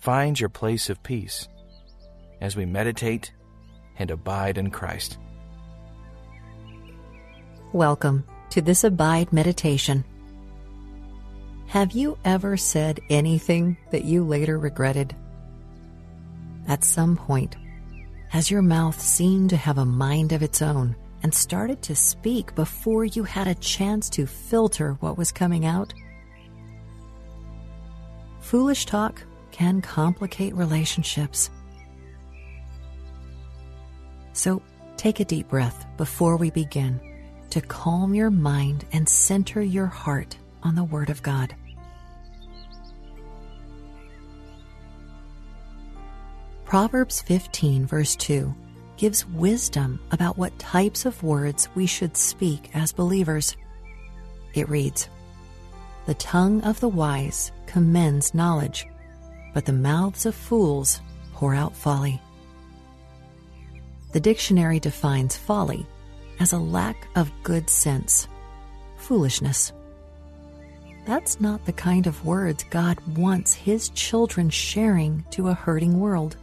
find your place of peace as we meditate and abide in Christ. Welcome to this Abide meditation. Have you ever said anything that you later regretted? At some point, has your mouth seemed to have a mind of its own and started to speak before you had a chance to filter what was coming out? Foolish talk can complicate relationships. So take a deep breath before we begin to calm your mind and center your heart on the Word of God. Proverbs 15, verse 2, gives wisdom about what types of words we should speak as believers. It reads The tongue of the wise commends knowledge but the mouths of fools pour out folly. The dictionary defines folly as a lack of good sense, foolishness. That's not the kind of words God wants His children sharing to a hurting world.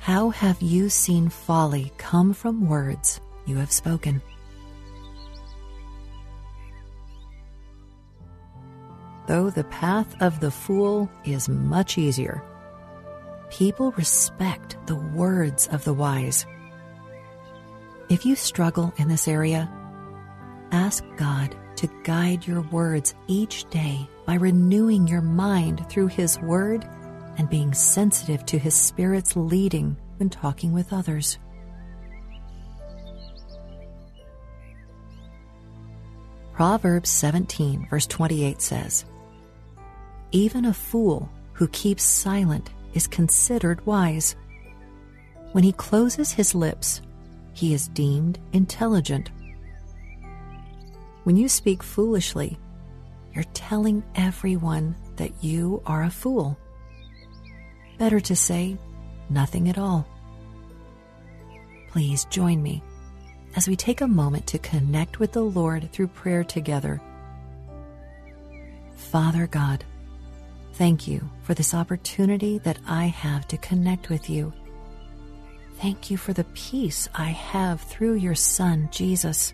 How have you seen folly come from words you have spoken? Though the path of the fool is much easier. People respect the words of the wise. If you struggle in this area, ask God to guide your words each day by renewing your mind through His Word and being sensitive to His Spirit's leading when talking with others. Proverbs 17, verse 28 says, even a fool who keeps silent is considered wise. When he closes his lips, he is deemed intelligent. When you speak foolishly, you're telling everyone that you are a fool. Better to say nothing at all. Please join me as we take a moment to connect with the Lord through prayer together. Father God, Thank you for this opportunity that I have to connect with you. Thank you for the peace I have through your Son, Jesus.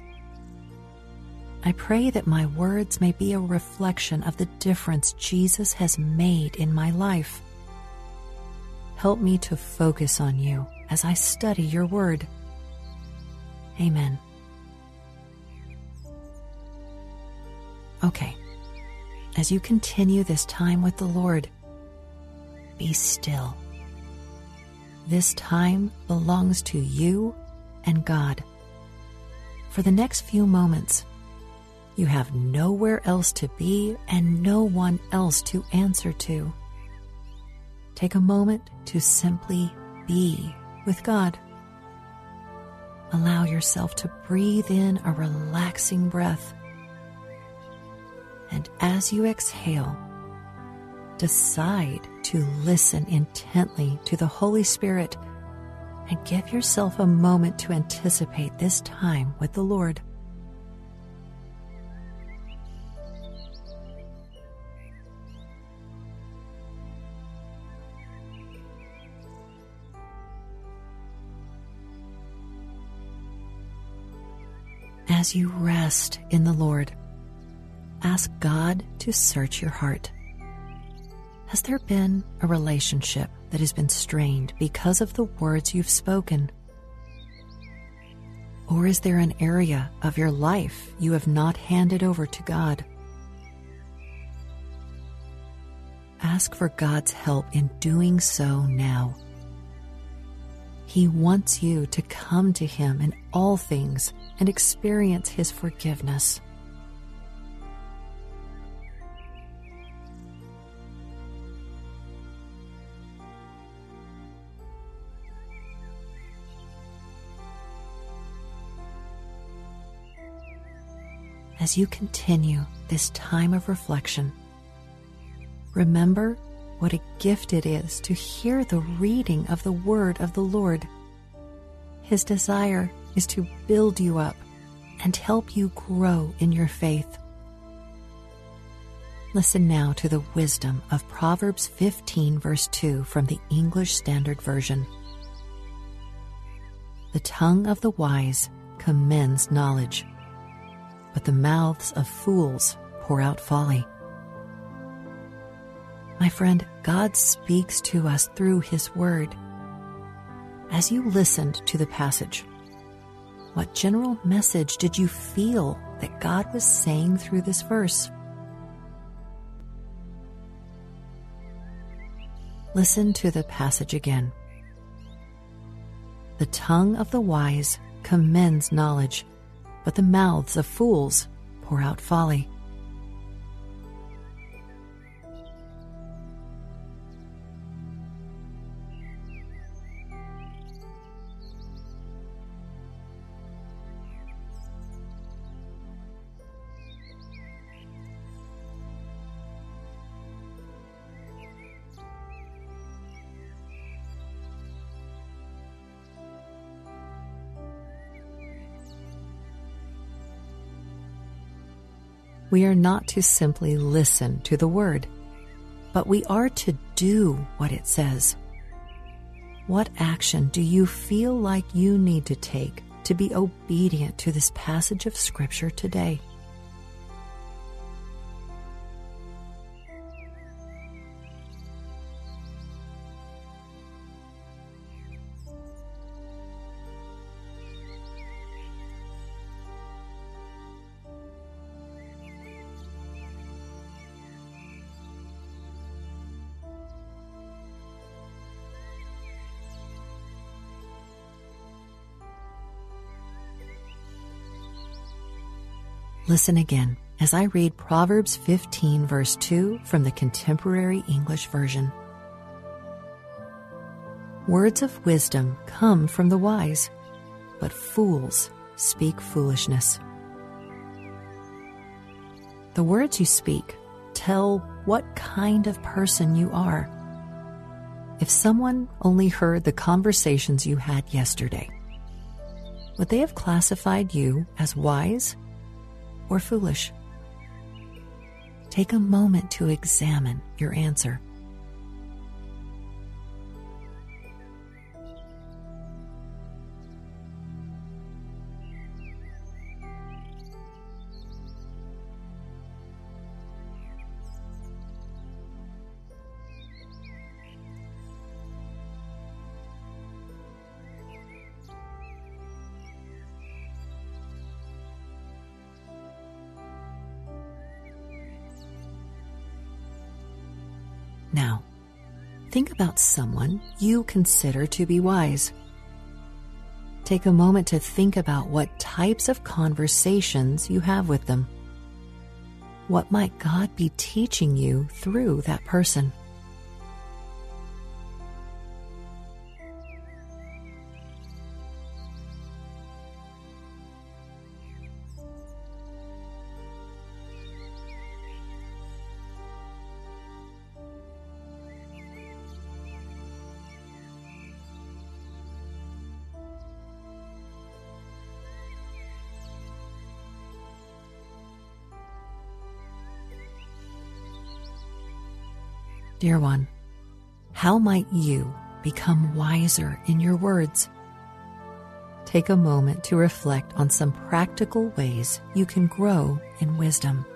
I pray that my words may be a reflection of the difference Jesus has made in my life. Help me to focus on you as I study your word. Amen. Okay as you continue this time with the Lord, be still. This time belongs to you and God. For the next few moments, you have nowhere else to be and no one else to answer to. Take a moment to simply be with God. Allow yourself to breathe in a relaxing breath and as you exhale, decide to listen intently to the Holy Spirit and give yourself a moment to anticipate this time with the Lord. As you rest in the Lord, ask God to search your heart. Has there been a relationship that has been strained because of the words you've spoken? Or is there an area of your life you have not handed over to God? Ask for God's help in doing so now. He wants you to come to Him in all things and experience His forgiveness. As you continue this time of reflection, remember what a gift it is to hear the reading of the Word of the Lord. His desire is to build you up and help you grow in your faith. Listen now to the wisdom of Proverbs 15, verse 2 from the English Standard Version. The tongue of the wise commends knowledge, but the mouths of fools pour out folly. My friend, God speaks to us through His Word. As you listened to the passage, what general message did you feel that God was saying through this verse? Listen to the passage again. The tongue of the wise commends knowledge, but the mouths of fools pour out folly. We are not to simply listen to the word, but we are to do what it says. What action do you feel like you need to take to be obedient to this passage of Scripture today? Listen again as I read Proverbs 15, verse 2 from the Contemporary English Version. Words of wisdom come from the wise, but fools speak foolishness. The words you speak tell what kind of person you are. If someone only heard the conversations you had yesterday, would they have classified you as wise or foolish? Take a moment to examine your answer. Now, think about someone you consider to be wise. Take a moment to think about what types of conversations you have with them. What might God be teaching you through that person? Dear one, how might you become wiser in your words? Take a moment to reflect on some practical ways you can grow in wisdom.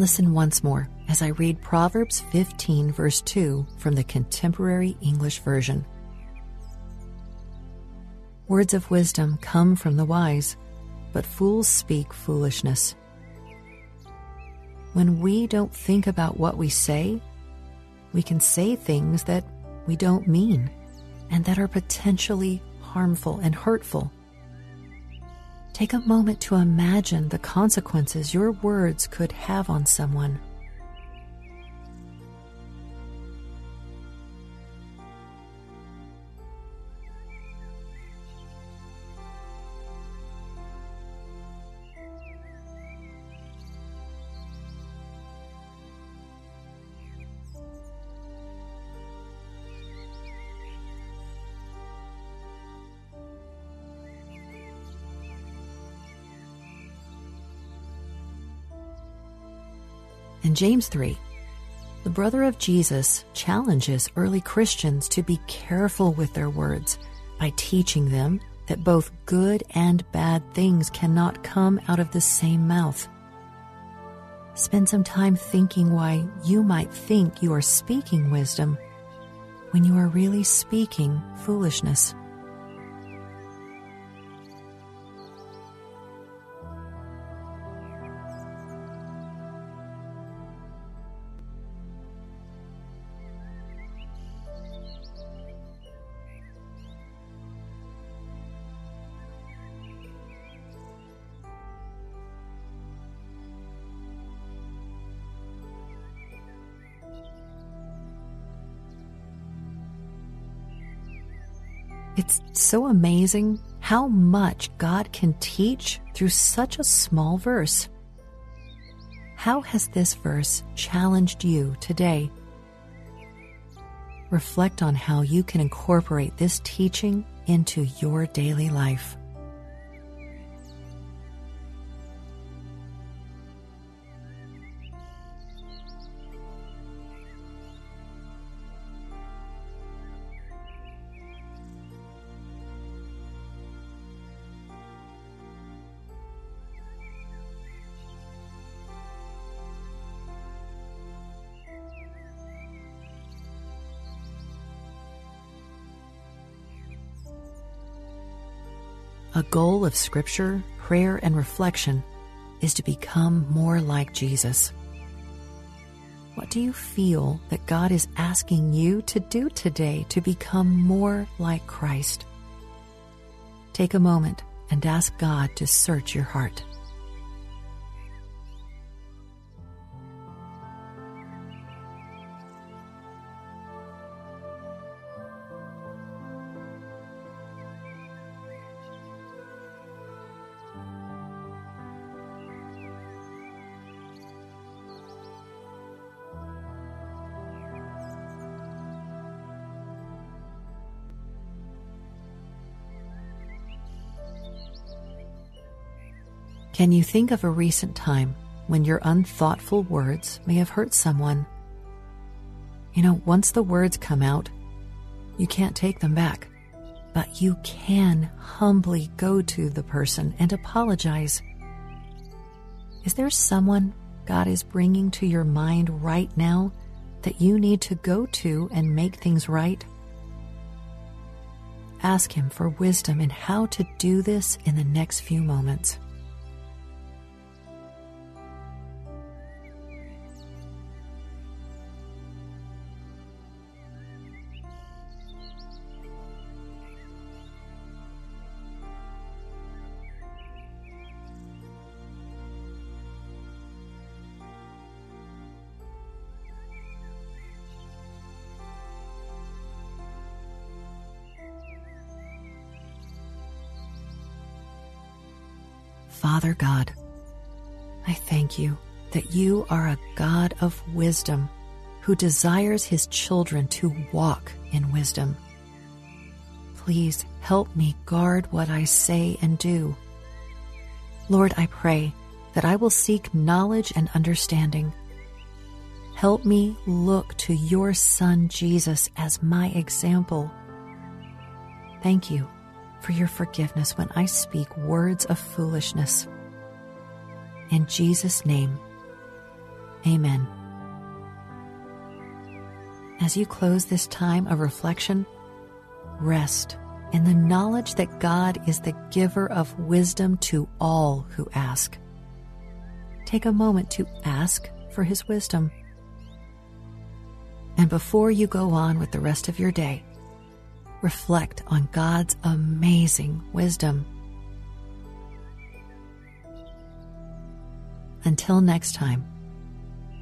Listen once more as I read Proverbs 15, verse 2 from the Contemporary English Version. Words of wisdom come from the wise, but fools speak foolishness. when we don't think about what we say, we can say things that we don't mean and that are potentially harmful and hurtful. Take a moment to imagine the consequences your words could have on someone. In James 3, the brother of Jesus challenges early Christians to be careful with their words by teaching them that both good and bad things cannot come out of the same mouth. Spend some time thinking why you might think you are speaking wisdom when you are really speaking foolishness. It's so amazing how much God can teach through such a small verse. How has this verse challenged you today? Reflect on how you can incorporate this teaching into your daily life. A goal of scripture, prayer, and reflection is to become more like Jesus. What do you feel that God is asking you to do today to become more like Christ? Take a moment and ask God to search your heart. Can you think of a recent time when your unthoughtful words may have hurt someone? You know, once the words come out, you can't take them back, but you can humbly go to the person and apologize. Is there someone God is bringing to your mind right now that you need to go to and make things right? Ask Him for wisdom in how to do this in the next few moments. Father God, I thank you that you are a God of wisdom who desires his children to walk in wisdom. Please help me guard what I say and do. Lord, I pray that I will seek knowledge and understanding. Help me look to your Son Jesus as my example. Thank you for your forgiveness when I speak words of foolishness. In Jesus' name, amen. As you close this time of reflection, rest in the knowledge that God is the giver of wisdom to all who ask. Take a moment to ask for His wisdom. And before you go on with the rest of your day, reflect on God's amazing wisdom. Until next time,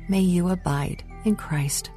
may you abide in Christ.